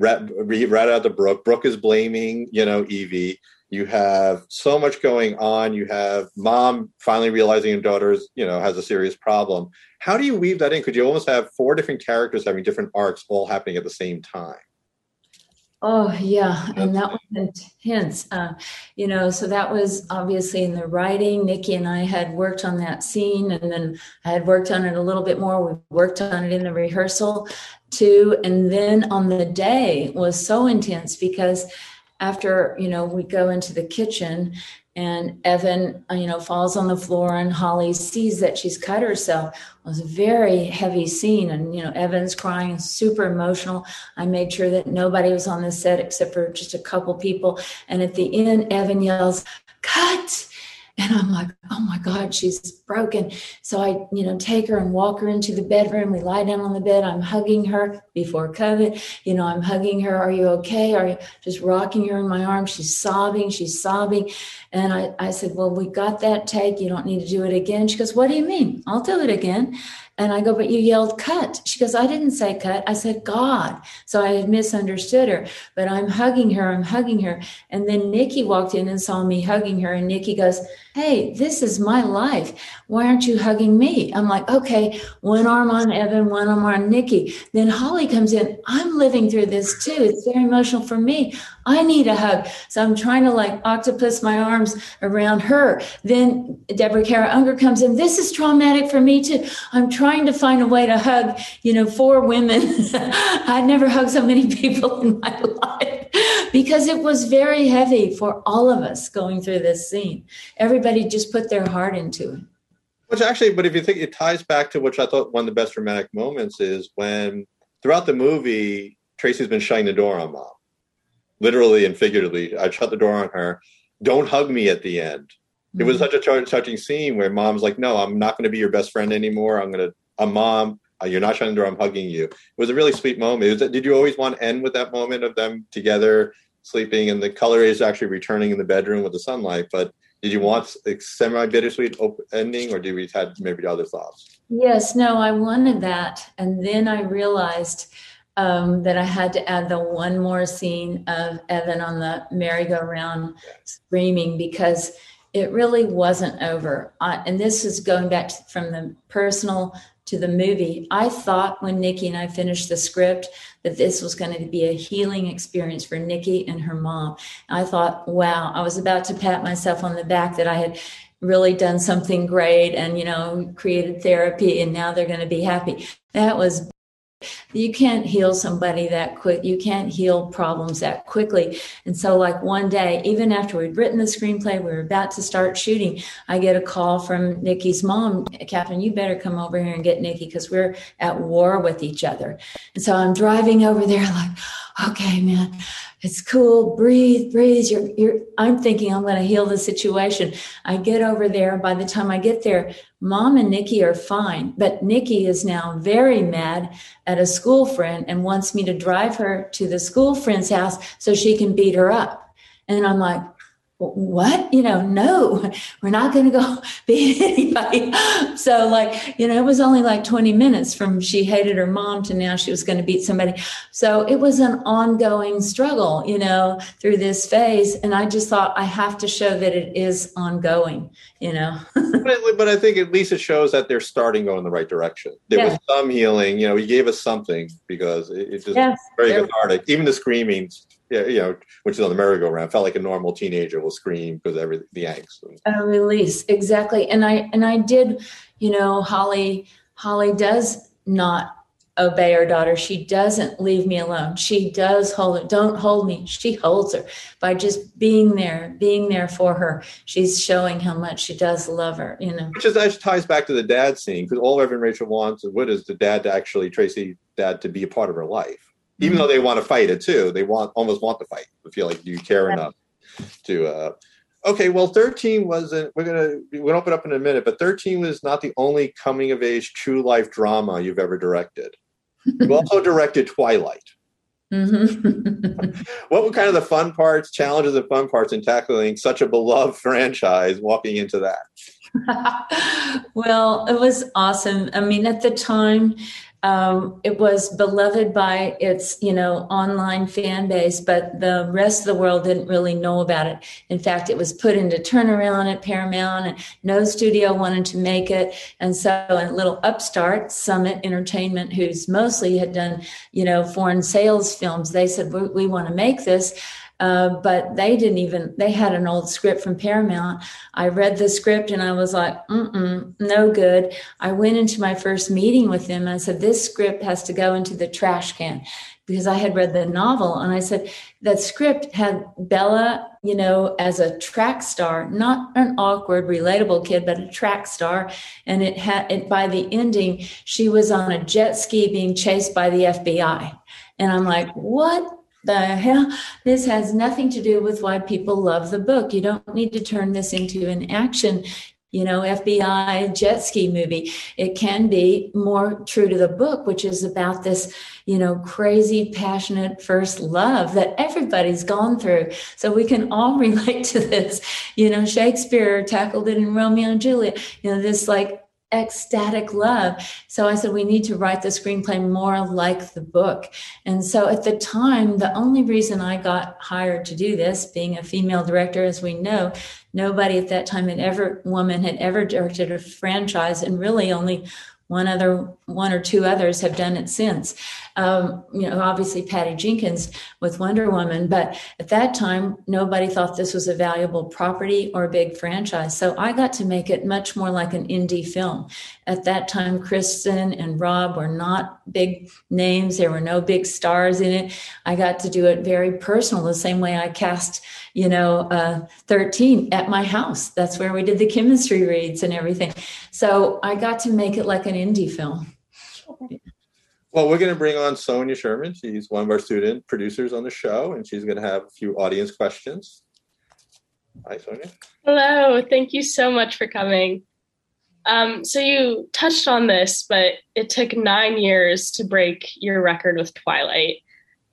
Right out the Brooke. Brooke is blaming, you know, Evie. You have so much going on. You have mom finally realizing her daughter, you know, has a serious problem. How do you weave that in? Could you almost have four different characters having different arcs all happening at the same time? Oh yeah, and that was intense. Uh, you know, so that was obviously in the writing. Nikki and I had worked on that scene, and then I had worked on it a little bit more. We worked on it in the rehearsal too, and then on the day was so intense because after you know we go into the kitchen and Evan, uh, you know, falls on the floor, and Holly sees that she's cut herself. It was a very heavy scene, and you know, Evan's crying, super emotional. I made sure that nobody was on the set except for just a couple people. And at the end, Evan yells, "Cut!" And I'm like, oh my God, she's broken. So I, you know, take her and walk her into the bedroom. We lie down on the bed. I'm hugging her before COVID. You know, I'm hugging her. Are you okay? Are you just rocking her in my arms? She's sobbing. She's sobbing. And I, I said, well, we got that take. You don't need to do it again. She goes, what do you mean? I'll do it again. And I go, but you yelled cut. She goes, I didn't say cut. I said God. So I had misunderstood her, but I'm hugging her. I'm hugging her. And then Nikki walked in and saw me hugging her. And Nikki goes, Hey, this is my life. Why aren't you hugging me? I'm like, okay, one arm on Evan, one arm on Nikki. Then Holly comes in. I'm living through this too. It's very emotional for me. I need a hug. So I'm trying to like octopus my arms around her. Then Deborah Kara Unger comes in. This is traumatic for me too. I'm trying to find a way to hug, you know, four women. I'd never hugged so many people in my life because it was very heavy for all of us going through this scene. Everybody just put their heart into it. Which actually, but if you think it ties back to which I thought one of the best dramatic moments is when throughout the movie, Tracy's been shutting the door on mom, literally and figuratively. I shut the door on her. Don't hug me at the end. Mm-hmm. It was mm-hmm. such a touching scene where mom's like, "No, I'm not going to be your best friend anymore. I'm going to, I'm mom. Uh, you're not shutting the door. I'm hugging you." It was a really sweet moment. Was, did you always want to end with that moment of them together sleeping, and the color is actually returning in the bedroom with the sunlight? But did you want a semi bittersweet ending, or did we had maybe other thoughts? Yes, no, I wanted that, and then I realized um, that I had to add the one more scene of Evan on the merry-go-round screaming because it really wasn't over. I, and this is going back to, from the personal to the movie. I thought when Nikki and I finished the script that this was going to be a healing experience for Nikki and her mom. I thought, wow, I was about to pat myself on the back that I had really done something great and, you know, created therapy and now they're going to be happy. That was you can't heal somebody that quick. You can't heal problems that quickly. And so, like one day, even after we'd written the screenplay, we were about to start shooting. I get a call from Nikki's mom, Catherine, you better come over here and get Nikki because we're at war with each other. And so I'm driving over there, like, okay, man, it's cool. Breathe, breathe. You're, you're, I'm thinking I'm going to heal the situation. I get over there. By the time I get there, mom and Nikki are fine, but Nikki is now very mad at a school friend and wants me to drive her to the school friend's house so she can beat her up. And I'm like, what? You know no we're not going to go beat anybody. So like you know it was only like 20 minutes from she hated her mom to now she was going to beat somebody. So it was an ongoing struggle you know through this phase and i just thought i have to show that it is ongoing you know? But, but, i think at least it shows that they're starting going in the right direction. There yeah. was some healing you know he gave us something because it, it's just yes, very cathartic. Even the screaming yeah, you know, which is on the merry-go-round, felt like a normal teenager will scream because every the angst. A release, exactly. And I and I did, you know, Holly Holly does not obey her daughter. She doesn't leave me alone. She does hold her. Don't hold me. She holds her by just being there, being there for her. She's showing how much she does love her. You know, which is actually ties back to the dad scene because all Evan Rachel wants is what is the dad to actually Tracy dad to be a part of her life even though they want to fight it too. They want almost want to fight. I feel like you care enough to. Uh, okay, well, thirteen wasn't. We're gonna we'll open up in a minute, but thirteen was not the only coming of age true life drama you've ever directed. You also directed Twilight. Mm-hmm. what were kind of the fun parts, challenges, and fun parts in tackling such a beloved franchise? Walking into that. well, it was awesome. I mean, at the time, um, it was beloved by its you know online fan base but the rest of the world didn't really know about it. In fact it was put into turnaround at paramount and no studio wanted to make it. And so a little upstart summit entertainment who's mostly had done you know foreign sales films they said we, we want to make this uh, but they didn't even they had an old script from paramount. I read the script and i was like mm no good. I went into my first meeting with them and i said this script has to go into the trash can. Because i had read the novel and i said that script had bella you know as a track star not an awkward relatable kid but a track star. And it had it by the ending she was on a jet ski being chased by the fbi and i'm like what the hell? This has nothing to do with why people love the book. You don't need to turn this into an action, you know, FBI jet ski movie. It can be more true to the book, which is about this, you know, crazy, passionate first love that everybody's gone through. So we can all relate to this. You know, Shakespeare tackled it in Romeo and Juliet. You know, this like ecstatic love. So I said, we need to write the screenplay more like the book. And so at the time, the only reason I got hired to do this, being a female director, as we know, nobody at that time had ever, woman had ever directed a franchise and really only one other, one or two others have done it since. Um, you know, obviously Patty Jenkins with Wonder Woman, but at that time, nobody thought this was a valuable property or a big franchise. So I got to make it much more like an indie film. At that time, Kristen and Rob were not big names. There were no big stars in it. I got to do it very personal, the same way I cast, you know, uh, 13 at my house. That's where we did the chemistry reads and everything. So I got to make it like an indie film. Well, we're going to bring on Sonia Sherman. She's one of our student producers on the show, and she's going to have a few audience questions. Hi, Sonia. Hello. Thank you so much for coming. Um, so you touched on this, but it took nine years to break your record with Twilight.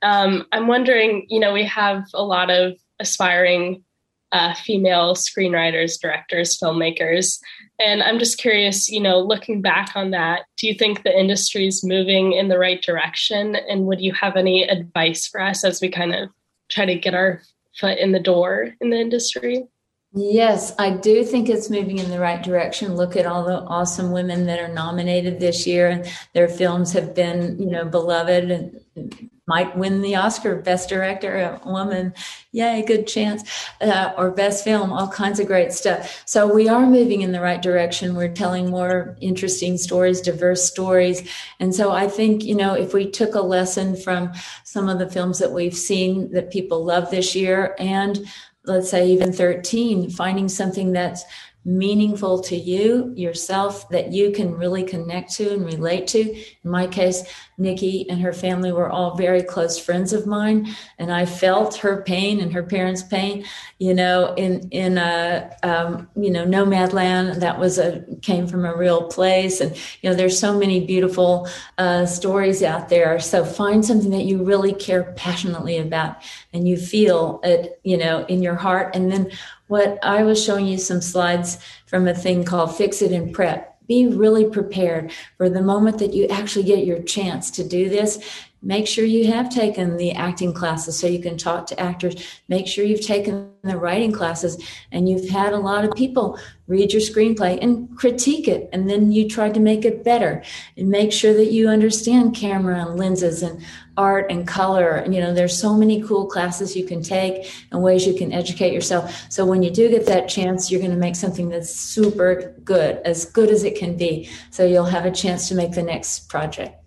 Um, I'm wondering, you know, we have a lot of aspiring uh, female screenwriters, directors, filmmakers. And I'm just curious, you know, looking back on that, do you think the industry is moving in the right direction? And would you have any advice for us as we kind of try to get our foot in the door in the industry? Yes, I do think it's moving in the right direction. Look at all the awesome women that are nominated this year, and their films have been, you know, beloved and might win the Oscar Best Director, a woman, yay, good chance, uh, or Best Film, all kinds of great stuff. So we are moving in the right direction. We're telling more interesting stories, diverse stories. And so I think, you know, if we took a lesson from some of the films that we've seen that people love this year and let's say even 13, finding something that's meaningful to you yourself that you can really connect to and relate to. In my case, Nikki and her family were all very close friends of mine, and I felt her pain and her parents' pain. You know, in in a um, you know Nomadland that was a came from a real place, and you know there's so many beautiful uh, stories out there. So find something that you really care passionately about, and you feel it, you know, in your heart, and then what I was showing you some slides from a thing called Fix It and Prep be really prepared for the moment that you actually get your chance to do this. Make sure you have taken the acting classes so you can talk to actors. Make sure you've taken the writing classes and you've had a lot of people read your screenplay and critique it. And then you try to make it better and make sure that you understand camera and lenses and art and color. You know, there's so many cool classes you can take and ways you can educate yourself. So when you do get that chance, you're going to make something that's super good, as good as it can be. So you'll have a chance to make the next project.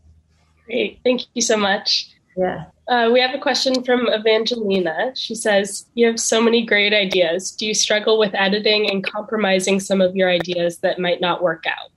Great. Thank you so much. Yeah. Uh, we have a question from Evangelina. She says, You have so many great ideas. Do you struggle with editing and compromising some of your ideas that might not work out?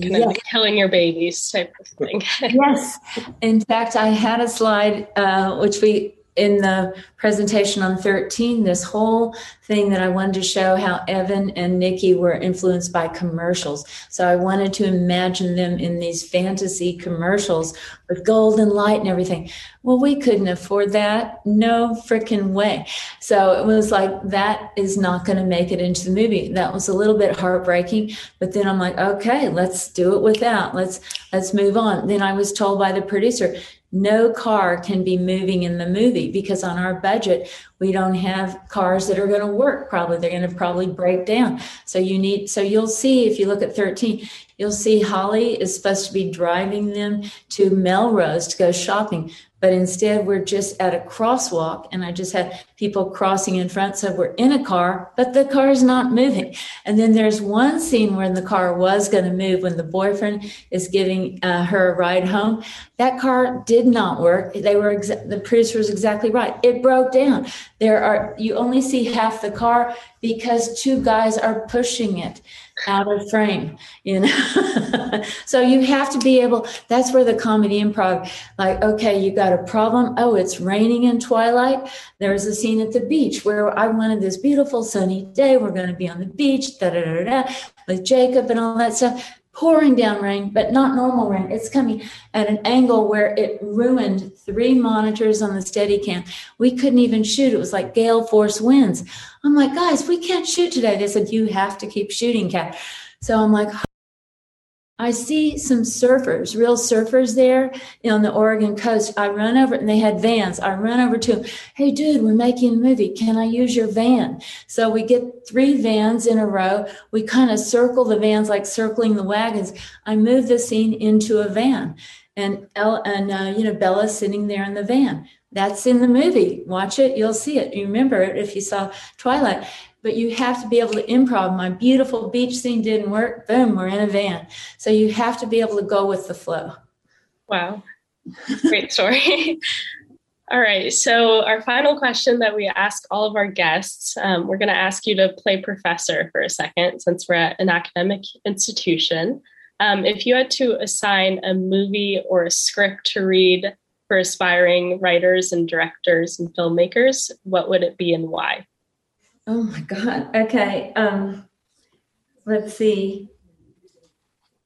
Kind yes. of killing your babies type of thing. yes. In fact, I had a slide uh, which we in the presentation on 13 this whole thing that I wanted to show how Evan and Nikki were influenced by commercials. So I wanted to imagine them in these fantasy commercials with golden light and everything. Well, we couldn't afford that. No freaking way. So it was like, that is not going to make it into the movie. That was a little bit heartbreaking. But then I'm like, okay, let's do it without. Let's, let's move on. Then I was told by the producer, no car can be moving in the movie because on our budget we don't have cars that are going to work. Probably they're going to probably break down. So you need so you'll see if you look at 13 you'll see holly is supposed to be driving them to melrose to go shopping but instead we're just at a crosswalk and i just had people crossing in front so we're in a car but the car is not moving. And then there's one scene where the car was going to move when the boyfriend is giving uh, her a ride home. That car did not work. They were exa- the producer was exactly right. It broke down. There are you only see half the car because two guys are pushing it out of frame you know? So you have to be able that's where the comedy improv like okay you got a problem. Oh it's raining in twilight. There's a scene at the beach where i wanted this beautiful sunny day. We're going to be on the beach da, da, da, da, with jacob and all that stuff pouring down rain, but not normal rain. It's coming at an angle where it ruined three monitors on the Steadicam. We couldn't even shoot. It was like gale force winds. I'm like, guys, we can't shoot today. They said, you have to keep shooting, Kat. So I'm like, I see some surfers, real surfers there on the Oregon coast. I run over and they had vans. I run over to them. Hey, dude, we're making a movie. Can I use your van? So we get three vans in a row. We kind of circle the vans like circling the wagons. I move the scene into a van and El, and uh, you know Bella's sitting there in the van. That's in the movie. Watch it, you'll see it. You remember it if you saw Twilight but you have to be able to improv. My beautiful beach scene didn't work. Boom, we're in a van. So you have to be able to go with the flow. Wow. Great story. all right. So, our final question that we ask all of our guests um, we're going to ask you to play professor for a second since we're at an academic institution. Um, if you had to assign a movie or a script to read for aspiring writers and directors and filmmakers, what would it be and why? Oh my God. Okay. Um, let's see.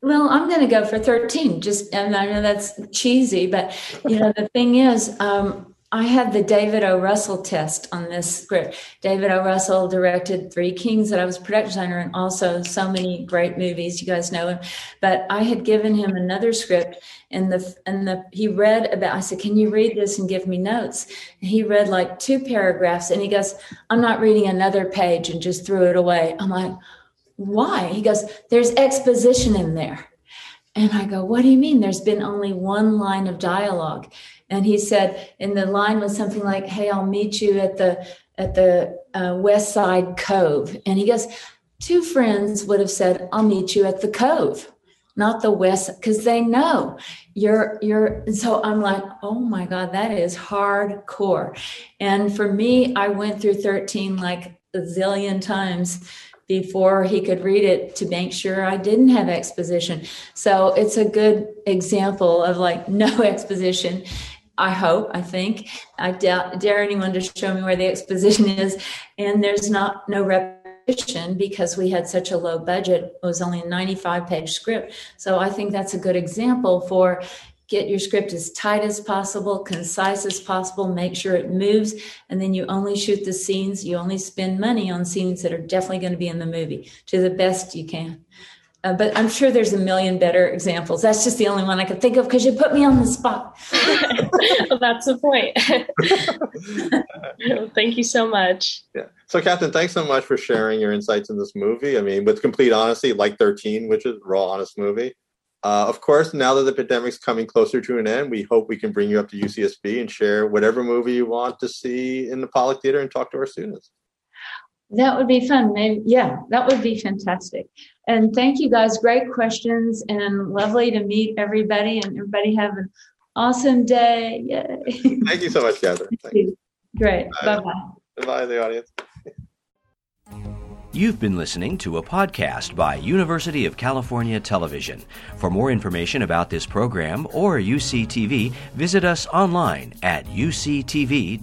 Well, I'm going to go for 13. Just, and I know that's cheesy, but you know, the thing is, um, I had the David O. Russell test on this script. David O. Russell directed Three Kings that I was production designer and also so many great movies. You guys know him. But I had given him another script and the and the he read about I said, Can you read this and give me notes? And he read like two paragraphs and he goes, I'm not reading another page and just threw it away. I'm like, why? He goes, There's exposition in there. And I go, What do you mean? There's been only one line of dialogue. And he said, and the line was something like, "Hey, I'll meet you at the at the uh, West Side Cove." And he goes, two friends would have said, "I'll meet you at the Cove." not the west because they know you're you're so i'm like oh my god that is hardcore and for me i went through 13 like a zillion times before he could read it to make sure I didn't have exposition. So it's a good example of like no exposition I hope, I think. I doubt, dare anyone to show me where the exposition is. And there's not no repetition because we had such a low budget. It was only a 95 page script. So I think that's a good example for get your script as tight as possible, concise as possible, make sure it moves, and then you only shoot the scenes. You only spend money on scenes that are definitely going to be in the movie to the best you can. Uh, but I'm sure there's a million better examples. That's just the only one I could think of because you put me on the spot. well, that's the point. Thank you so much. Yeah. So, Catherine, thanks so much for sharing your insights in this movie. I mean, with complete honesty, like 13, which is a raw, honest movie. Uh, of course, now that the pandemic's coming closer to an end, we hope we can bring you up to UCSB and share whatever movie you want to see in the Pollock Theater and talk to our students. That would be fun. Maybe, yeah, that would be fantastic. And thank you guys. Great questions and lovely to meet everybody. And everybody have an awesome day. Yay. Thank you so much, Catherine. Thank you. Great. Bye bye. Bye, the audience. You've been listening to a podcast by University of California Television. For more information about this program or UCTV, visit us online at uctv.tv.